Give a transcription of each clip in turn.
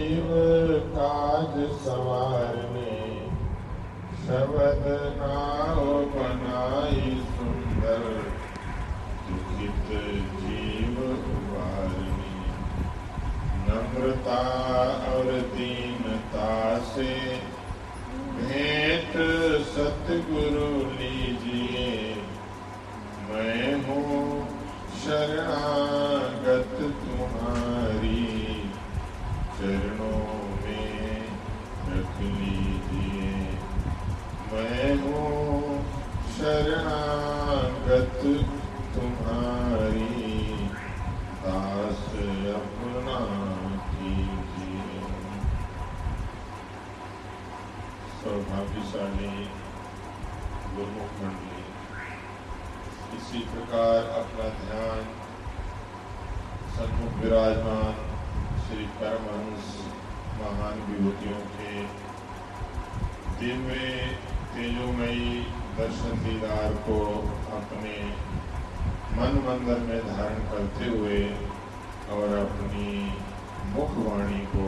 काज सवारने शबद नाव बनाई सुंदर, दुखित जीव उबारनी। नम्रता और दीनता से भेंट सतगुरु लीजिए। मैं हूँ शरणागत शरणागत तुम्हारी दास अपना कीजिए सौभाग्यशाली गुरुमुख मंडली इसी प्रकार अपना ध्यान सन्मुख विराजमान श्री परमहंस महान विभूतियों के दिव्य, तेजोमयी दर्शन दीदार को अपने मन मंदिर में धारण करते हुए और अपनी मुखवाणी को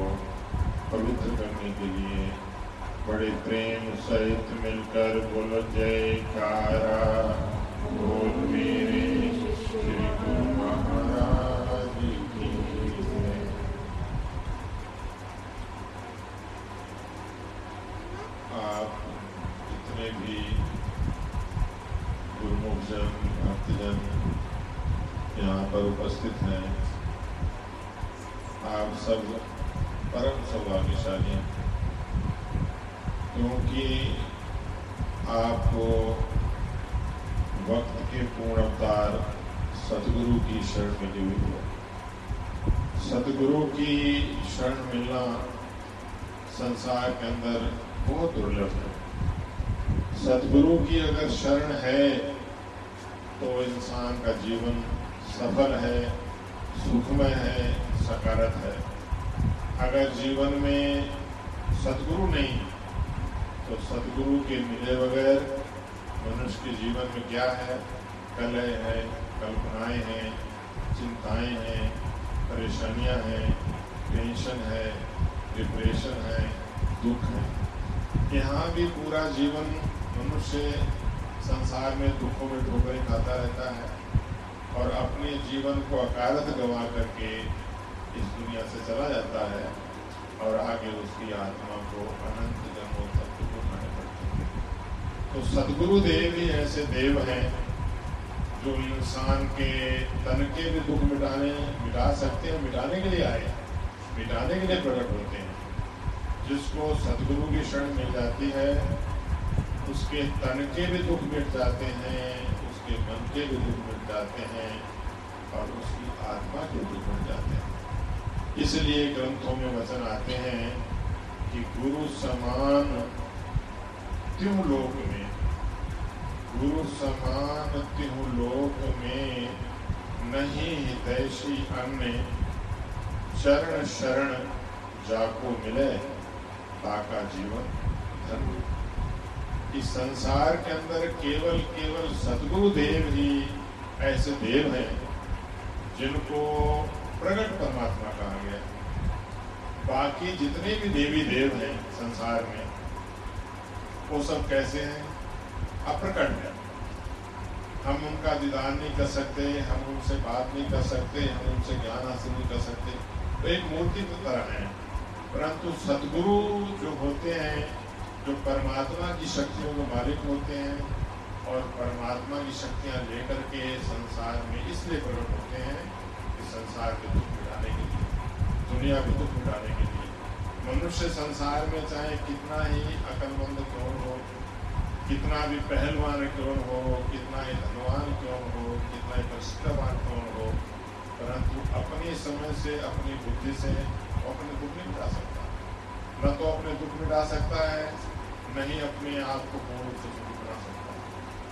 पवित्र करने के लिए बड़े प्रेम सहित मिलकर बोलो जय कारा बोल मेरे क्योंकि आपको वक्त के पूर्ण अवतार सतगुरु की शरण मिली हुई है। सतगुरु की शरण मिलना संसार के अंदर बहुत दुर्लभ है। सतगुरु की अगर शरण है तो इंसान का जीवन सफल है, सुखमय है सकारत है। अगर जीवन में सतगुरु नहीं तो सदगुरु के मिले बगैर मनुष्य के जीवन में क्या है? कलह है, कल्पनाएँ हैं, चिंताएँ हैं, परेशानियाँ हैं टेंशन है डिप्रेशन है, दुख है। यहाँ भी पूरा जीवन मनुष्य संसार में दुखों में ठोकरें खाता रहता है और अपने जीवन को अकारत गंवा करके इस दुनिया से चला जाता है और आगे उसकी आत्मा को अनंत जन्मों तक दुख उठाने पड़ते हैं तो सदगुरु देव ही ऐसे देव हैं, जो इंसान के तन के भी दुख मिटाने, मिटा सकते हैं, मिटाने के लिए आए मिटाने के लिए प्रकट होते हैं। जिसको सदगुरु की शरण मिल जाती है, उसके तन के भी दुख मिट जाते हैं, उसके मन के भी दुख मिट जाते हैं, और उसकी आत्मा के दुख मिट जाते हैं। इसलिए ग्रंथों में वचन आते हैं कि गुरु समान त्यों लोक में गुरु समान त्यों लोक में नहीं हितैषी अन्य। चरण शरण जाको मिले ताका जीवन धर्म। इस संसार के अंदर केवल केवल सदगुरु देव ही ऐसे देव हैं, जिनको प्रकट परमात्मा कहा गया बाकी जितने भी देवी देव हैं संसार में, वो सब कैसे हैं? अप्रकट है। हम उनका दीदार नहीं कर सकते, हम उनसे बात नहीं कर सकते, हम उनसे ज्ञान हासिल नहीं कर सकते। तो एक मूर्ति की तरह है, परंतु सदगुरु जो होते हैं, जो परमात्मा की शक्तियों के मालिक होते हैं और परमात्मा की शक्तियाँ लेकर के संसार में इसलिए प्रकट होते हैं कि संसार के दुख मिटाने के लिए, दुनिया के दुख मिटाने के लिए। मनुष्य संसार में चाहे कितना ही अकलमंद क्यों हो कितना भी पहलवान क्यों हो, कितना ही धनवान क्यों हो, कितना ही प्रतिष्ठावान क्यों हो, परंतु अपनी समय से, अपनी बुद्धि से अपने दुख नहीं मिटा सकता। न तो अपने दुख मिटा सकता है न ही अपने आप को पूर्ण रूप से सुखी बना सकता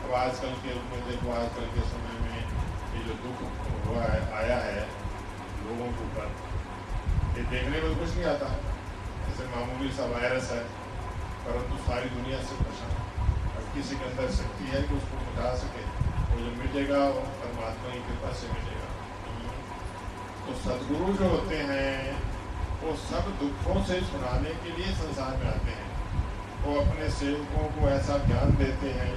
अब आजकल के रूप में देखो, आजकल के समय में ये जो दुख हुआ है, आया है लोगों के ऊपर, ये देखने में कुछ नहीं आता। जैसे मामूली सा वायरस है, परंतु सारी दुनिया से परेशान किसी के अंदर शक्ति है कि उसको मिटा सके वो जो मिटेगा वो परमात्मा की कृपा से मिटेगा। तो सदगुरु जो होते हैं, वो सब दुखों से छुड़ाने के लिए संसार में आते हैं। वो अपने सेवकों को ऐसा ज्ञान देते हैं,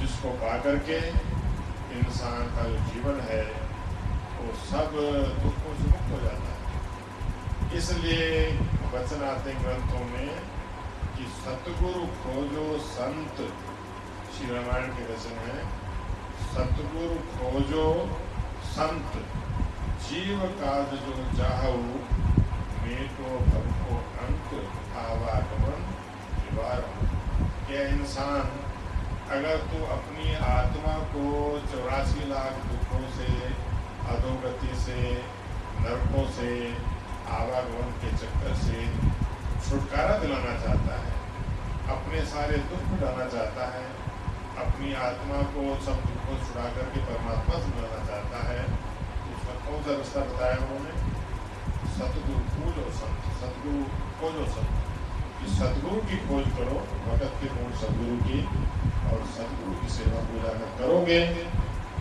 जिसको पा करके इंसान का जो जीवन है, वो सब दुखों से मुक्त हो जाता है। इसलिए वचन आते ग्रंथों में कि सतगुरु खोजो संत। श्री रामायण के वचन है सतगुरु खोजो संत। जीव काज जो चाहो मेटो भव को अंत, आवागमन क्या इंसान, अगर तू अपनी आत्मा को चौरासी लाख दुखों से, अधोगति से, नरकों से, आवागमन के चक्कर से छुटकारा दिलाना चाहता है अपने सारे दुख मिटाना चाहता है, अपनी आत्मा को सब दुखों छुड़ा करके परमात्मा से मिलाना चाहता है। उसका कौन सा रास्ता बताया उन्होंने? सतगुरु खोजो संत, सतगुरु खोजो संत। कि सतगुरु की खोज करो, भगत के पूर्ण सतगुरु की, और सतगुरु की सेवा पूजा में करोगे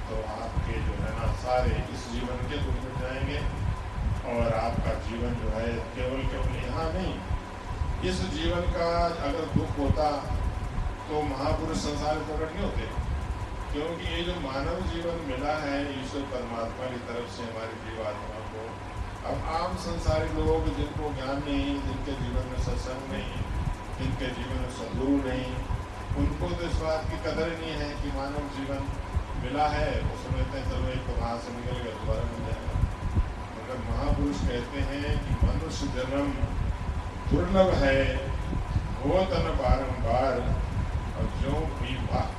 तो आपके जो है ना सारे इस जीवन के दुख मिट जाएँगे। और आपका जीवन जो है केवल केवल यहाँ नहीं इस जीवन का अगर दुख होता तो महापुरुष संसार प्रकट नहीं होते। क्योंकि ये जो मानव जीवन मिला है, ईश्वर परमात्मा की तरफ़ से हमारी जीवात्मा को, अब आम संसारी लोग जिनको ज्ञान नहीं, जिनके जीवन में सत्संग नहीं, जिनके जीवन में सदगुरु नहीं, उनको तो इस बात की कदर नहीं है कि मानव जीवन मिला है। वो समझते हैं, चलो एक तो वहाँ से निकल गया, दोबारा मिल जाएगा। मगर महापुरुष कहते हैं कि मनुष्य जन्म दुर्लभ है वो तन बारंबार, और जो भी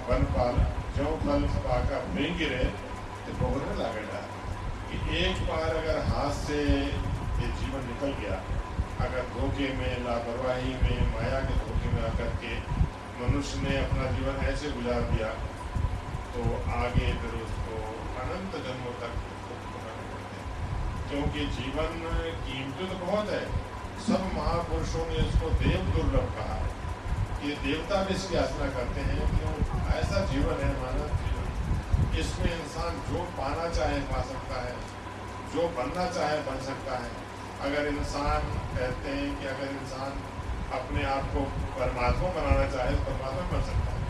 बन पाल, जो फल पाका गिरे तो बहुरे लगेगा कि एक बार अगर हाथ से ये जीवन निकल गया, अगर धोखे में, लापरवाही में, माया के धोखे में आकर के मनुष्य ने अपना जीवन ऐसे गुजार दिया तो आगे फिर उसको अनंत जन्मों तक क्योंकि जीवन कीमती तो बहुत है। सब महापुरुषों ने इसको देव दुर्लभ कहा है। कि देवता भी इसकी याचना करते हैं कि ऐसा जीवन है मानव जीवन। इसमें इंसान जो पाना चाहे पा सकता है, जो बनना चाहे बन सकता है। अगर इंसान कहते हैं कि अगर इंसान अपने आप को परमात्मा बनाना चाहे तो परमात्मा बन सकता है।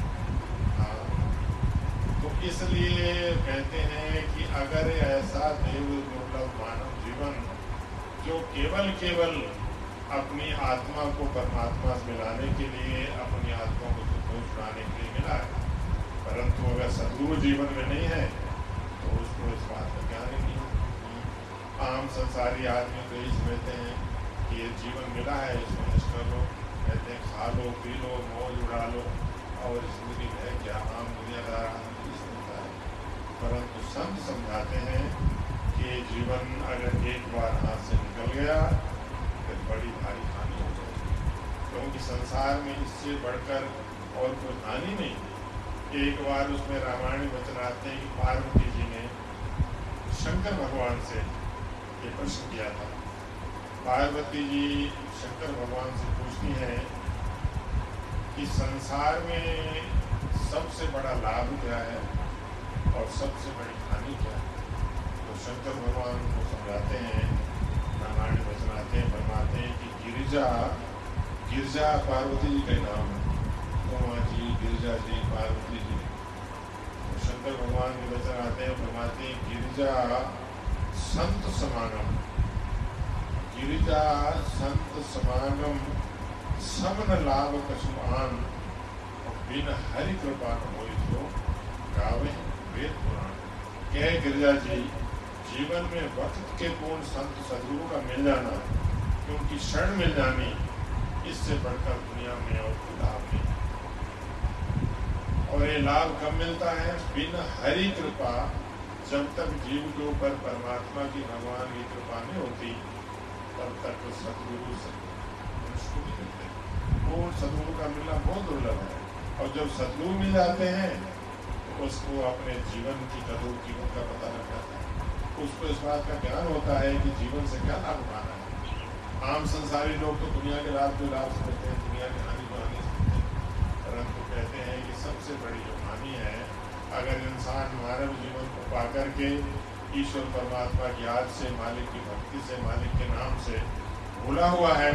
हाँ। तो इसलिए कहते हैं कि अगर ऐसा देव दुर्लभ मानव जीवन, जो केवल केवल अपनी आत्मा को परमात्मा से मिलाने के लिए, अपनी आत्मा को दुखों छुड़ाने के लिए मिला है। परंतु अगर सदगुरु जीवन में नहीं है तो उसको इस बात का ज्ञान ही नहीं आम संसारी आदमी तो यही समझते हैं कि ये जीवन मिला है, इसमें ऐश कर लो कहते हैं, खा लो, पी लो, मौज उड़ा लो, और ज़िंदगी है क्या? आम दुनियादार समझता है परंतु संत समझाते हैं कि जीवन अगर एक बार हाथ से निकल गया बड़ी भारी हानि हो जाएगी क्योंकि संसार में इससे बढ़कर और कोई हानि नहीं एक बार उसमें रामायण वचन आते हैं कि पार्वती जी ने शंकर भगवान से ये प्रश्न किया था। पार्वती जी शंकर भगवान से पूछती हैं कि संसार में सबसे बड़ा लाभ क्या है और सबसे बड़ी हानि क्या है? तो शंकर भगवान को समझाते हैं रामायण वचनाते हैं फरमाते हैं कि गिरिजा, गिरजा पार्वती जी का नाम है। उमा जी, गिरजा जी, पार्वती जी। शंकर भगवान के वचन आते हैं फरमाते हैं, गिरिजा संत समागम। गिरिजा संत समागम, समन लाभ कशुमान और बिन हरि कृपा हो तो गावे वेद पुराण। कह गिरिजा जी जीवन में वक्त के पूर्ण संत सदगुरु का मिल जाना, क्योंकि क्षण मिल जानी, इससे बढ़कर दुनिया में और कोई लाभ नहीं और ये लाभ कब मिलता है? बिना हरि कृपा, जब तक जीव के ऊपर परमात्मा की भगवान की कृपा नहीं होती, तब तक तो सदगुरु नहीं मिलते। पूर्ण सदगुरु का मिलना बहुत दुर्लभ है। और जब सदगुरु मिल जाते हैं तो उसको अपने जीवन की कदर कीमत का पता लग जाता है। उसको इस बात का ज्ञान होता है कि जीवन से क्या लाभ उठाना है। आम संसारी लोग तो दुनिया के लाभ को लाभ समझते हैं, दुनिया के हानि को हानि समझते हैं। परंतु कहते हैं कि सबसे बड़ी जो हानि है, अगर इंसान मानव जीवन को पा करके ईश्वर परमात्मा की याद से, मालिक की भक्ति से, मालिक के नाम से भूला हुआ है,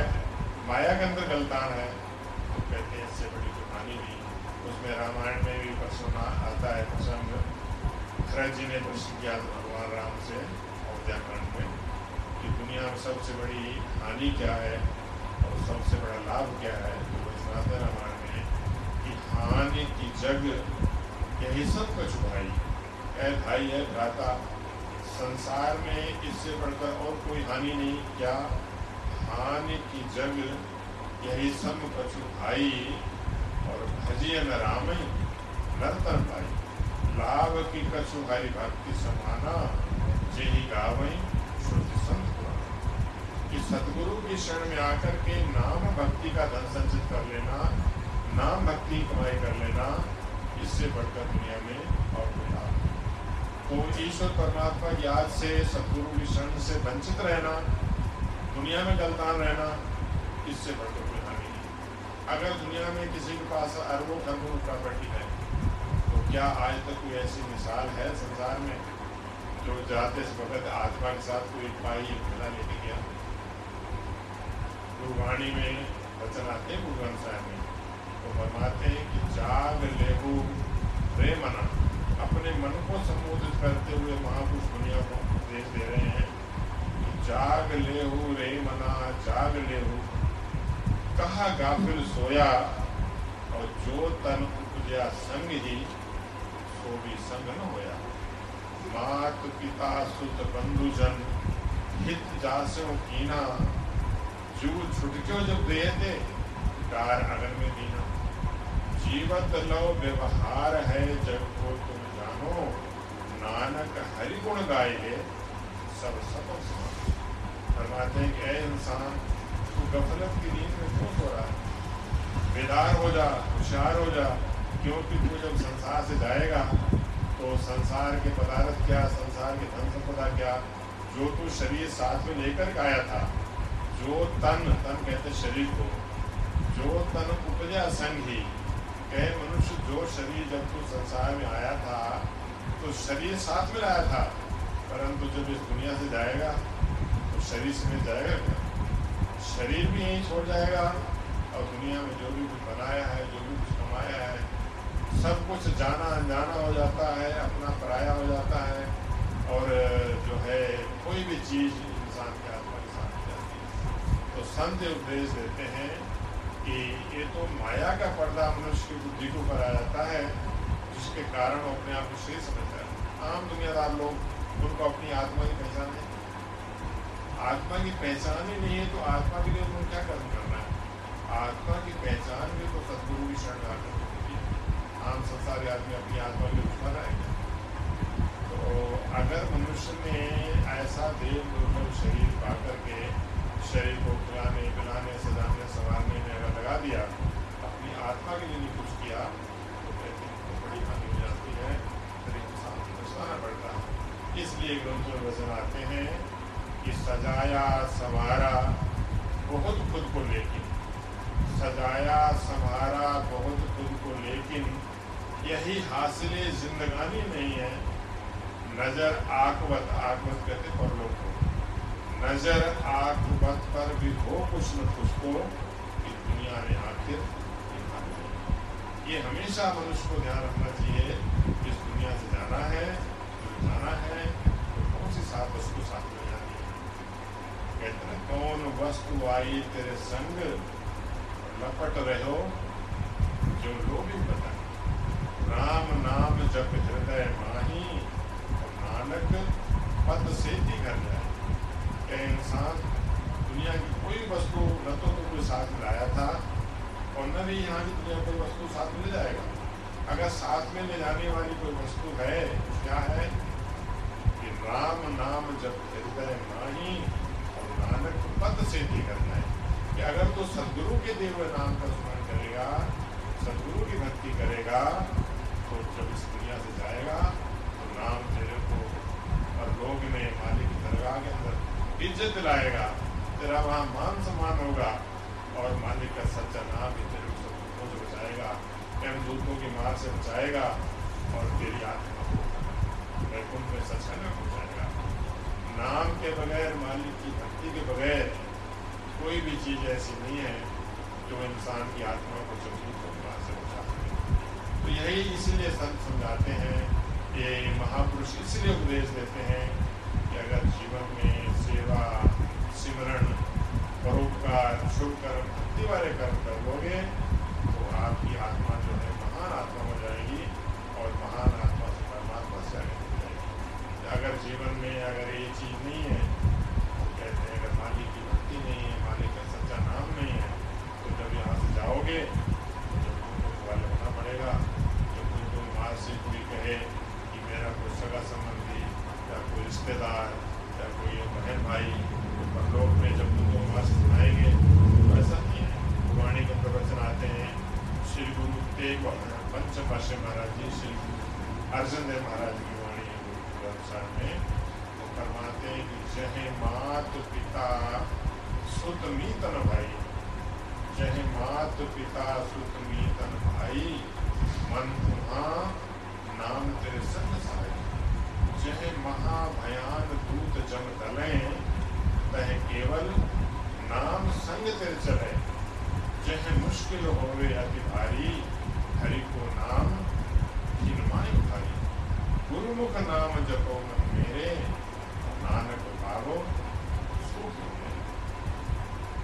माया के अंदर गलतान है तो कहते हैं इससे बड़ी कोई हानि नहीं। उसमें रामायण में भी प्रसन्न आता है, प्रसंग भरत जी ने प्रश्न किया भगवान राम से अयोध्याकांड में? कि दुनिया में सबसे बड़ी हानि क्या है, और सबसे बड़ा लाभ क्या है? तो वो सनातन रामायण में कि हानि की जग यही सब कुछ भाई है। भाई है भ्राता, संसार में इससे बढ़कर और कोई हानि नहीं। क्या हानि की जग यही सब कछु भाई और भजियन राम नर्तन भाई। लाभ की कछु भाई भक्ति समाना जे ही गावई श्रुति संत कि सदगुरु की शरण में आकर के नाम भक्ति का धन संचित कर लेना, नाम भक्ति कमाई कर लेना, इससे बढ़कर दुनिया में और कोई लाभ तो ईश्वर परमात्मा की याद से, सदगुरु की शरण से वंचित रहना, दुनिया में गलतान रहना, इससे बढ़कर कोई हानि नहीं। अगर दुनिया में किसी के पास अरबों खरबों प्रॉपर्टी है क्या आज तक कोई ऐसी मिसाल है संसार में जो जाते वक्त आत्मा के साथ कोई पाई मिला लेके गया? गुरुवाणी में वचन आते गुरु ग्रंथ साहब में। तो फरमाते हैं कि जाग लेहू रे मना। अपने मन को संबोधित करते हुए महापुरुष दुनिया को उपदेश दे रहे हैं कि जाग ले रे मना, जाग ले कहा गाफिल सोया और जो तन उपजया संग ही सो भी संग न होया मात पिता सुत बंधुजन हित जासो कीना जू छुटक्यो जब दे थे कार अगन में दीना। जीवत लो व्यवहार है, जब को तुम जानो, नानक हरि गुण गाए सब सब फरमाते हैं कि, ऐ इंसान, तू गफलत की नींद में क्यों सो रहा है? बेदार हो जा, होशियार हो जा क्योंकि तू जब संसार से जाएगा तो संसार के पदार्थ क्या, संसार के धन संपदा क्या, जो तू शरीर साथ में लेकर आया था, जो तन तन कहते शरीर को, जो तन उपजा संग ही कहे मनुष्य, जो शरीर जब तू संसार में आया था तो शरीर साथ में लाया था, परंतु जब इस दुनिया से जाएगा तो शरीर से मिल जाएगा क्या? शरीर भी यहीं छोड़ जाएगा, और दुनिया में जो भी कुछ बनाया है, जो भी कुछ कमाया है सब कुछ जाना अनजाना हो जाता है, अपना पराया हो जाता है और, जो है, कोई भी चीज़ इंसान के आत्मा के साथ जाती है तो संत उपदेश देते हैं कि ये तो माया का पर्दा मनुष्य की बुद्धि को कराया जाता है, जिसके कारण वो अपने आप को सही समझता है। आम दुनियादार लोग, उनको अपनी आत्मा की पहचान नहीं। आत्मा की पहचान ही नहीं है तो आत्मा के लिए उन्होंने क्या कर्म करना है? आत्मा की पहचान भी तो सदगुरु की शरण है। आम संसारी आदमी अपनी आत्मा के लिए दुश्मन तो अगर मनुष्य ने ऐसा देव दुर्लभ शरीर पा करके शरीर को खिलाने, पिलाने, सजाने, संवारने में अगर लगा दिया, अपनी आत्मा के लिए नहीं कुछ किया तो कहते हैं तो बड़ी हानि हो जाती है। फिर इंसान को पछताना पड़ता है। इसलिए ग्रंथ में वज़न आते हैं कि सजाया, संवारा, बहुत खुद को लेकिन। सजाया, संवारा, बहुत खुद को लेकिन यही हासिल जिंदगानी नहीं है। नज़र आकवत आकवत कहते पर लोग को। नज़र आँख बत पर भी हो कुछ न कुछ तो कि दुनिया ने आखिर ये हमेशा मनुष्य को ध्यान रखना चाहिए इस दुनिया से जाना है जाना है तो कौन सी साथ वस्तु साथ में जानी है। कहते हैं कौन वस्तु आई तेरे संग, लपट रहे हो, जो लोग बता राम नाम जप हृदय माही नानक पद से घर जाए। है इंसान दुनिया की कोई वस्तु न तो, तो कोई साथ लाया था और न भी यहाँ की दुनिया कोई वस्तु साथ मिल जाएगा। अगर साथ में ले जाने वाली कोई वस्तु है क्या है? कि राम नाम जब हृदय माही और नानक पद से भी करना है कि अगर तो सदगुरु के देव नाम का स्मरण करेगा सदगुरु की भक्ति करेगा तो जब इस दुनिया से जाएगा तो नाम तेरे को और लोग में मालिक दरगाह के अंदर इज़्ज़त दिलाएगा तेरा वहाँ मान सम्मान होगा और मालिक का सच्चा नाम ही तेरे को से बचाएगा दूतों की मार से बचाएगा और तेरी आत्मा को वैकुंठ में सच्चा में पहुंचाएगा नाम के बगैर मालिक की भक्ति के बगैर कोई भी चीज़ ऐसी नहीं है जो इंसान की आत्मा को को बचा सके तो यही इसीलिए संत समझाते हैं ये महापुरुष इसलिए उपदेश देते हैं कि अगर जीवन में सेवा सिमरण परोपकार शुभ कर्म भक्ति वाले कर्म कर लोगे तो आपकी आत्मा जो है महान आत्मा हो जाएगी और महान आत्मा से परमात्मा से आगे हो जाएगी। अगर जीवन में अगर ये चीज़ नहीं है तो कहते हैं, अगर मालिक की भक्ति नहीं है, मालिक का सच्चा नाम नहीं है तो जब यहाँ से जाओगे तो जब तुमको वाले होना पड़ेगा जब तुमको माँ से कोई कहे कि मेरा कोई सगा संबंधी या कोई रिश्तेदार या कोई बहन भाई तो परलोक में जब माँ से सुनाएँगे तो ऐसा नहीं है वाणी के प्रवचन आते हैं श्री गुरु तेग पंच पाशे महाराज जी श्री गुरु अर्जन देव महाराज की वाणी अनुसार में वो फरमाते हैं कि जय मात पिता सुत मीतन भाई जय मात पिता सुत मीतन भाई मन तुम्हा नाम तेरे संग साई जय महाभयान दूत जम तले तह केवल नाम संग तेरे चले। जह मुश्किल होवे अति भारी, हरि को नाम जिनमाई भाई गुरुमुख नाम जपो मन मेरे, नानक पावो सुख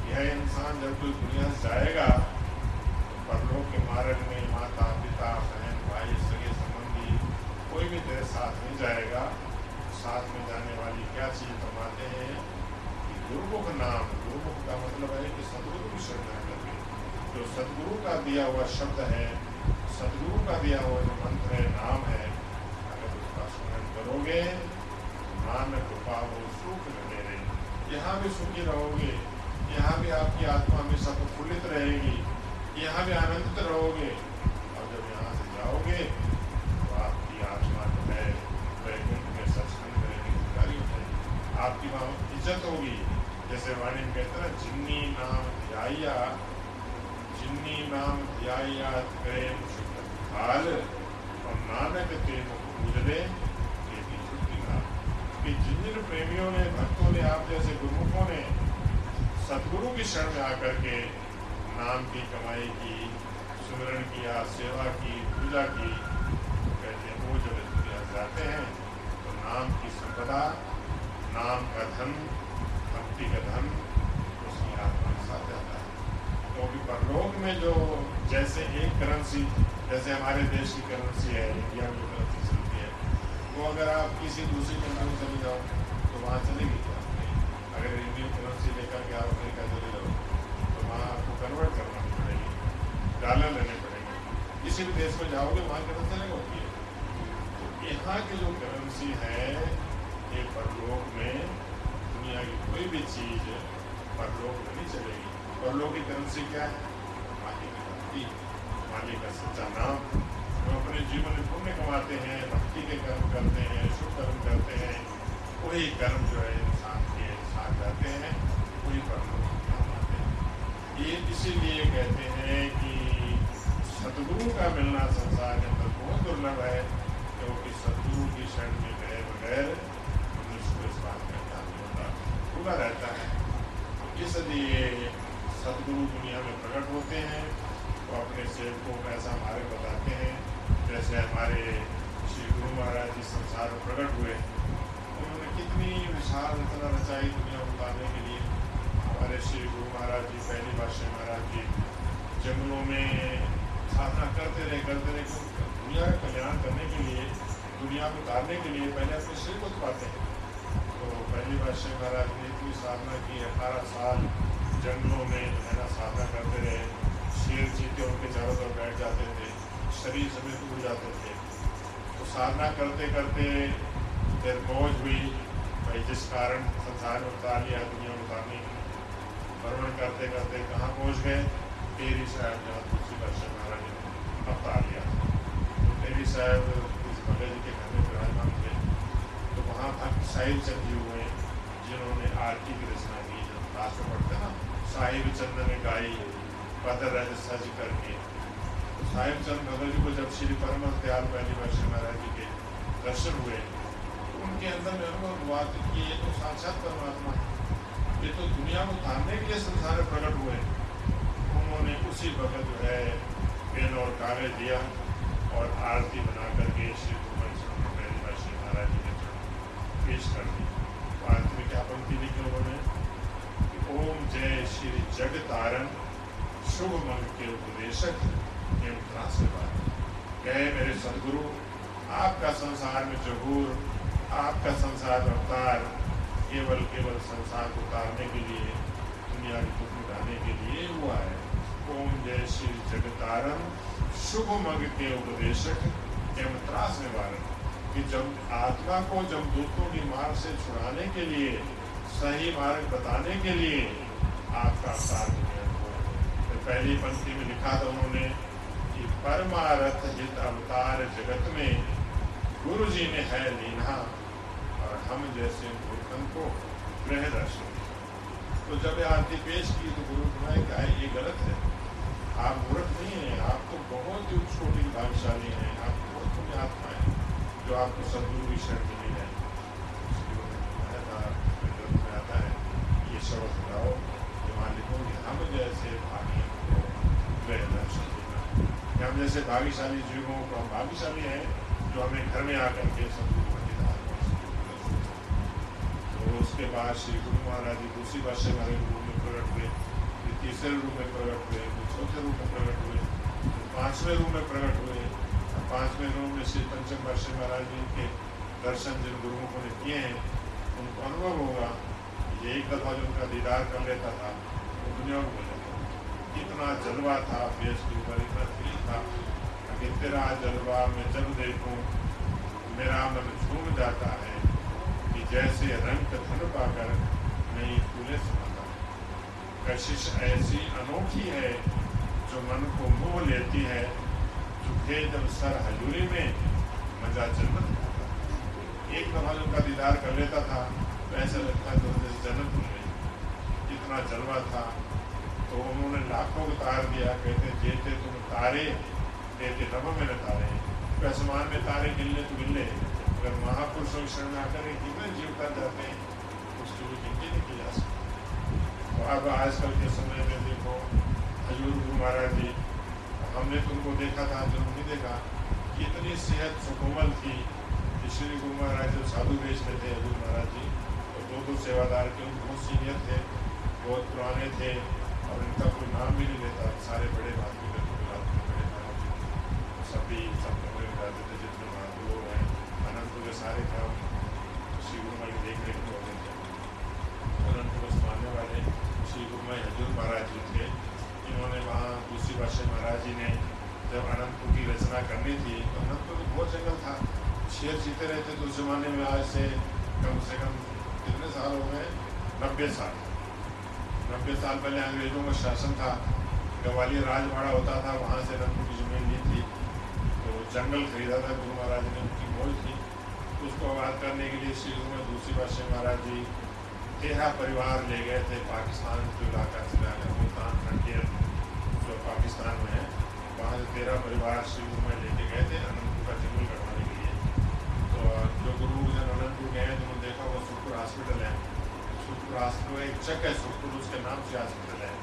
यह इंसान जब कोई दुनिया से जाएगा, परलोक के मार्ग में माता पिता बहन भाई सगे संबंधी भी तेरे साथ में जाएगा। साथ में जाने वाली क्या चीज़ कमाते हैं कि गुरुमुख नाम गुरुमुख का मतलब है कि सदगुरु की श्रद्धा करके। जो सदगुरु का दिया हुआ शब्द है सदगुरु का दिया हुआ जो मंत्र है नाम है अगर उसका स्मरण करोगे मान कृपा वो सुख मेरे। यहाँ भी सुखी रहोगे यहाँ भी आपकी आत्मा हमेशा प्रफुल्लित रहेगी यहाँ भी आनंदित रहोगे। इज़्ज़त होगी जैसे वाणी में कहते हैं जिन्नी नाम ध्याया जिन्नी नाम ध्याया प्रेम हाल और नानक के पूजने भी का जिन जिन प्रेमियों ने भक्तों ने आप जैसे गुरुमुखों ने सदगुरु की शरण में आकर के नाम की कमाई की सुमरण किया सेवा की पूजा की कहते हैं वो जब जाते हैं तो नाम की संपदा नाम का धन, भक्ति का धन उसकी आत्मा के साथ जाता है। क्योंकि तो परलोक में जो जैसे एक करेंसी जैसे हमारे देश की करेंसी है इंडिया में जो करेंसी चलती है, वो अगर आप किसी दूसरी कंट्री में चले जाओ तो वहाँ चलेगी क्या? अगर इंडियन करेंसी लेकर के आप अमेरिका चले जाओ तो वहाँ आपको कन्वर्ट करना पड़ेगी डॉलर लेने पड़ेंगे। किसी भी देश में जाओगे, वहाँ करेंसी चलेगा होती है। तो यहाँ की जो करेंसी है ये परलोक में दुनिया की कोई भी चीज़ परलोक में नहीं चलेगी। परलोक की करेंसी क्या है? मालिक का सच्चा नाम। जो अपने जीवन में पुण्य कमाते हैं, भक्ति के कर्म करते हैं, शुभ कर्म करते हैं। वही कर्म जो है इंसान के साथ जाते हैं, वही कर्म कमाते हैं। ये इसीलिए कहते हैं कि सदगुरु का मिलना संसार के अंदर बहुत दुर्लभ है, क्योंकि सदगुरु की शरण में गए बगैर मनुष्य को इस बात का ज्ञान नहीं होता पूरा रहता है इसलिए सदगुरु दुनिया होते हैं तो अपने सेवकों को ऐसा हमारे बताते हैं, जैसे हमारे श्री गुरु महाराज जी संसार में प्रकट हुए उन्होंने कितनी विशाल रचना रचाई दुनिया को उतारने के लिए। हमारे श्री गुरु महाराज जी, पहली बादशाह महाराज जी जंगलों में साधना करते रहे करते रहे, दुनिया का कल्याण करने के लिए, दुनिया को उतारने के लिए पहले अपने शरीर को पाते हैं। तो पहली बादशाह महाराज ने इतनी साधना की, अठारह साल जंगलों में जो है ना साधना करते रहे। शेर चीते उनके चारों तरफ़ बैठ जाते थे, शरीर समेत उड़ जाते थे। तो साधना करते करते फिर मौज हुई, भाई जिस कारण संसार में उतार लिया, दुनिया में उतारने भ्रमण करते करते कहाँ पहुँच गए? तेरी साहब जहाँ तुलसी दर्शन महाराज ने अवतार लिया तो तेरी साहब इस भगत जी के घर में विराजमान थे। तो वहाँ भक्त साहिब चंद जी हुए, जिन्होंने आरती की रचना की। लास्ट में पढ़ते ना, साहिब चंद ने गाई पदर जी करके। साहिब चंद भगत जी को जब श्री परम दयाल पहली बार श्री महाराज जी के दर्शन हुए, उनके अंदर में अनुभव हुआ कि ये तो साक्षात परमात्मा है। ये तो दुनिया को तारने के लिए संसार में प्रकट हुए उन्होंने उसी वक्त जो है पेन और कागज़ दिया और आरती बना करके श्री गुरु श्री महाराज जी के पेश कर दी आरती में क्या पंक्ति लिखी उन्होंने? ओम जय श्री जग तारण शुभ मन के उपदेशक एवं त्रासवाद कहे मेरे सदगुरु आपका संसार में जहूर आपका संसार अवतार केवल केवल संसार को उतारने के लिए दुनिया की दुख मिटाने के लिए हुआ है ओम जय श्री जगतारण शुभ मग के उपदेशक एवं त्रास निवारण कि जब आत्मा को जब दूतों की मार्ग से छुड़ाने के लिए सही मार्ग बताने के लिए आपका तो पहली पंक्ति में लिखा था उन्होंने कि परमारथ हित अवतार जगत में गुरु जी ने है लीना और हम जैसे मूर्खन को ग्रह दर्शन तो जब आरती पेश की तो गुरु ने कहा ये गलत है। आप मूर्ख नहीं हैं। आप तो बहुत ही छोटी भाग्यशाली हैं। आप बहुत पुण्य आत्मा है जो आपको सदगुरु की शरण मिली है आता है ये शब्द लगाओ जो मालिकों हम जैसे भाग्य को ग्रह दर्शन हम जैसे भाग्यशाली जीवों को हम भाग्यशाली हैं, जो हमें घर में आकर के तो उसके बाद श्री गुरु महाराज जी दूसरी बार से हमारे रूप में प्रकट हुए, फिर तीसरे रूप में प्रकट हुए, फिर चौथे रूप में प्रकट हुए, फिर पाँचवें रूप में प्रकट हुए। पाँचवें रूप में श्री पंचम वर्ष महाराज जी के दर्शन जिन गुरुओं ने किए हैं, उनको अनुभव होगा ये एक दफ़ा जो उनका दीदार कर लेता था, वो दुनिया को इतना जलवा था फेस के ऊपर इतना फील था, कि तेरा जलवा मैं जब देखूँ, मेरा मन झूम जाता है, कि जैसे रंग धन पाकर नहीं फूले समाता कशिश ऐसी अनोखी है, जो मन को मोह लेती है झुके जब सर हजूरी में मज़ा जन्नत एक दफ़ा जो उनका दीदार कर लेता था तो ऐसा लगता है तो जन्नत मिल गई। इतना जलवा था तो उन्होंने लाखों को तार दिया, कहते जेते तुम तारे देते तब मेरे तारे। तो आसमान में तारे गिरने तो गिरने। अगर महापुरुषों की शरण आकर कितने जीव जीवता जाते हैं? उसकी वो गिनती नहीं की जा सकती। तो अब आजकल के समय में देखो, हजूर गुरु महाराज जी, हमने तुमको देखा था नहीं देखा। कि इतनी सेहत सुकोमल थी कि श्री गुरु महाराज जो साधु बेच में थे, हजूर महाराज जी तो दो दो सेवादार के बहुत सीनियर थे, बहुत पुराने थे। और इनका कोई नाम भी नहीं लेता सारे बड़े के बड़े सभी सब कमरे में जाते थे जितने महात्मा लोग हैं अनंतपुर के सारे काम गुरुमा की देख में होते थे अनंतपुर मानने वाले श्री गुरुमा हजूर महाराज जी थे इन्होंने वहाँ दूसरी बादशाह महाराज जी ने जब अनंतपुर की रचना करनी थी तो अनंतपुर में बहुत जंगल था शेर जीते रहते तो उस जमाने में आज से कम से कम कितने साल हो गए नब्बे साल। नब्बे साल पहले अंग्रेज़ों का शासन था। ग्वालियर राजवाड़ा होता था, वहाँ से रंगपुर की ज़मीन ली थी। तो जंगल खरीदा था गुरु महाराज ने, उनकी मौज थी। उसको आबाद करने के लिए श्री में दूसरी बादशाह महाराज जी तेरह परिवार ले गए थे। पाकिस्तान जो इलाका है मुल्तान फ्रंटियर जो पाकिस्तान में है। वहाँ से तेरह परिवार श्री में लेके गए थे अनंतपुर का जंगल कटवाने के लिए। तो जो गुरु जब अनंतपुर गए तो देखा वो सुखपुर हॉस्पिटल है। सुखपुर हॉस्पिटल एक चक है सुखपुर उसके नाम से हॉस्पिटल है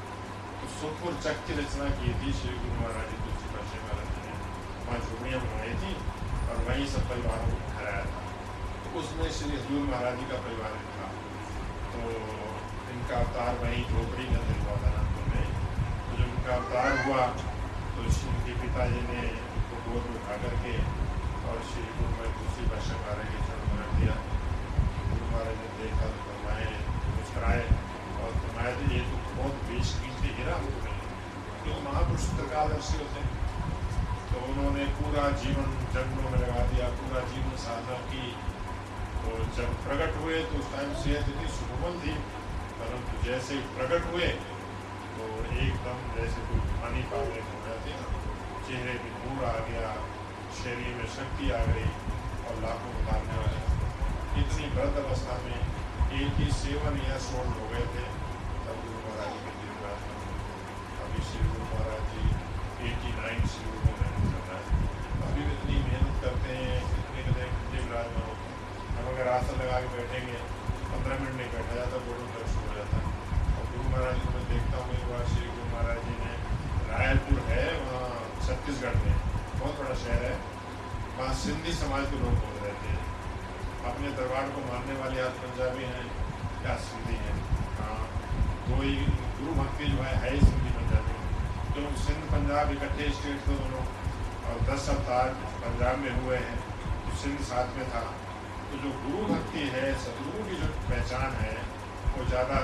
तो सुखपुर चक की रचना की थी श्री गुरु महाराज जी तुलसी पाशी महाराज जी ने वहाँ झुपड़ियाँ बनवाई थी और वहीं सब परिवारों को ठहराया था तो उसमें श्री हजूर महाराज जी का परिवार था तो इनका अवतार वहीं झोपड़ी में हुआ था नागपुर में तो जब इनका अवतार हुआ तो इनके पिताजी ने उनको गोद में उठा करके और श्री गुरु महाराज तुलसी भाषा महाराज के चरण दिया गुरु महाराज ने देखा तो फरमाए मुस्कराए और ये तो बहुत प्रकादर्शी होते तो उन्होंने पूरा जीवन जंगलों में लगा दिया पूरा जीवन की तो जब प्रकट हुए तो उस टाइम सेहत इतनी थी परंतु जैसे प्रकट हुए तो एकदम जैसे पानी जाती चेहरे नूर आ गया शरीर में शक्ति आ गई और लाखों को मारने वाले इतनी वृद्ध अवस्था में एटी सेवन या सोल्ड हो गए थे तब गुरु महाराज के लिए प्रार्थना अभी श्री गुरु महाराज जी एटी नाइन से उन्होंने करना है अभी इतनी मेहनत करते हैं इतनी कितने विराजमान होते हैं हम अगर आसन लगा के बैठेंगे, पंद्रह मिनट नहीं बैठा जाता गोडो दर्श हो जाता है। और गुरु महाराज को मैं देखता हूँ एक बार श्री गुरु महाराज जी ने रायलपुर है, वहाँ छत्तीसगढ़ में। बहुत बड़ा शहर है। वहाँ सिंधी समाज के लोग बोल रहे थे। अपने दरबार को मानने वाले आज पंजाबी हैं या सिंधी हैं? हाँ कोई गुरु भक्ति जो है है ही सिंधी पंजाबी तो सिंध पंजाब इकट्ठे स्टेट थे दोनों, और दस अवतार पंजाब में हुए हैं तो सिंध साथ में था। तो जो गुरु भक्ति है सतगुरु की जो पहचान है, वो ज़्यादा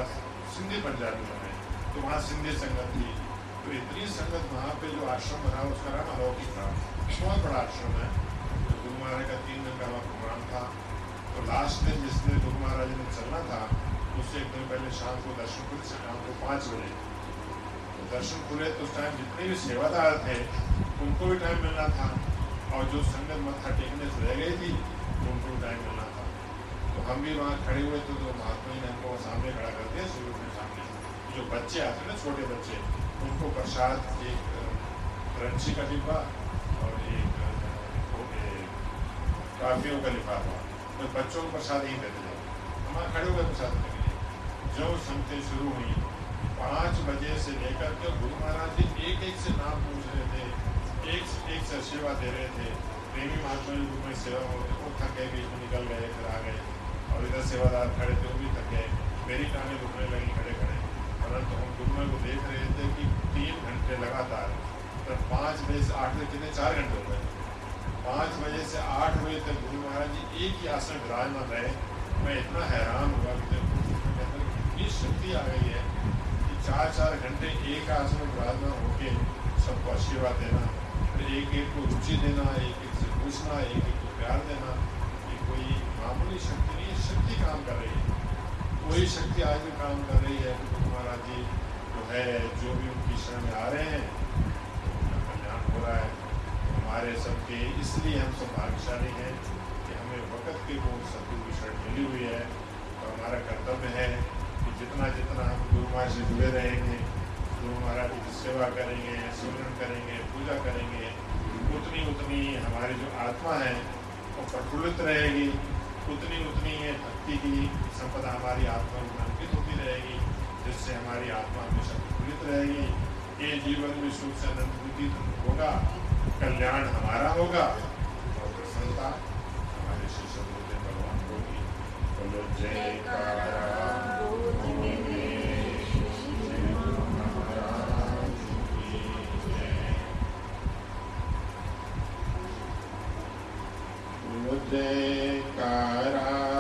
सिंधी पंजाबी में है। तो वहाँ सिंधी संगत थी। तो इतनी संगत वहाँ पे जो आश्रम बना, उसका नाम अलौकिक था। बहुत बड़ा आश्रम है। तो गुरु महाराज का तीन दिन का वहाँ प्रोग्राम था। तो लास्ट दिन जिस दिन गुरु महाराज ने चलना था उससे एक दिन पहले शाम को दर्शन खुले शाम को पाँच बजे तो दर्शन खुले तो उस टाइम जितने भी सेवादार थे उनको भी टाइम मिलना था और जो संगत मत्था टेकने से रह गई थी उनको भी टाइम मिलना था तो हम भी वहाँ खड़े हुए थे तो महात्मा जी ने हमको सामने खड़ा कर दिया सूर्य के सामने जो बच्चे आते ना छोटे बच्चे उनको प्रसाद एक क्रंची का डिब्बा और एक काफियों का लिफाफा तो बच्चों को प्रसाद ही देते जाओ हम खड़े हुए प्रसाद के लिए। जो संगतें शुरू हुई, पाँच बजे से लेकर के गुरु महाराज जी एक एक से नाम पूछ रहे थे, एक से एक से सेवा दे रहे थे। प्रेमी महात्मा जी में सेवा होते वो थक बीच में निकल गए, फिर आ गए। और इधर सेवादार खड़े थे, वो भी थक गए। मेरी टांगें रुकने लगी, खड़े खड़े। परंतु हम गुरुमा को देख रहे थे कि तीन घंटे लगातार तो पाँच बजे से आठ बजे, कितने चार घंटे हो गए। पाँच बजे से आठ बजे तक गुरु महाराज जी एक ही आसन विराजमान रहे। मैं इतना हैरान हुआ कि इतनी शक्ति आ गई है कि चार चार घंटे एक आसन में विराजमान होके सबको आशीर्वाद देना, फिर एक एक को रुचि देना एक एक से पूछना एक एक को प्यार देना, ये कोई मामूली शक्ति नहीं है, शक्ति काम कर रही है। वही शक्ति आज भी काम कर रही है गुरु महाराज जी जो है, जो भी उनकी शरण में आ रहे हैं, उनका कल्याण हो रहा है। हमारे सबके, इसलिए हम सब भाग्यशाली हैं कि हमें वक़्त की वो सतगुरु की शरण मिली हुई है। तो हमारा कर्तव्य है कि जितना जितना हम गुरु महाराज से जुड़े रहेंगे, गुरु महाराज की सेवा करेंगे सुमरण करेंगे, पूजा करेंगे, उतनी उतनी हमारी जो आत्मा है, वो प्रफुल्लित रहेगी। उतनी उतनी ये भक्ति की संपदा हमारी आत्मा में अंकित होती रहेगी, जिससे हमारी आत्मा हमेशा प्रफुल्लित रहेगी। ये जीवन में सुख से अनुभूति होगा। कल्याण हमारा होगा। और प्रसन्नता हमारे शिष्य भगवान होगी बोलो जय जयकारा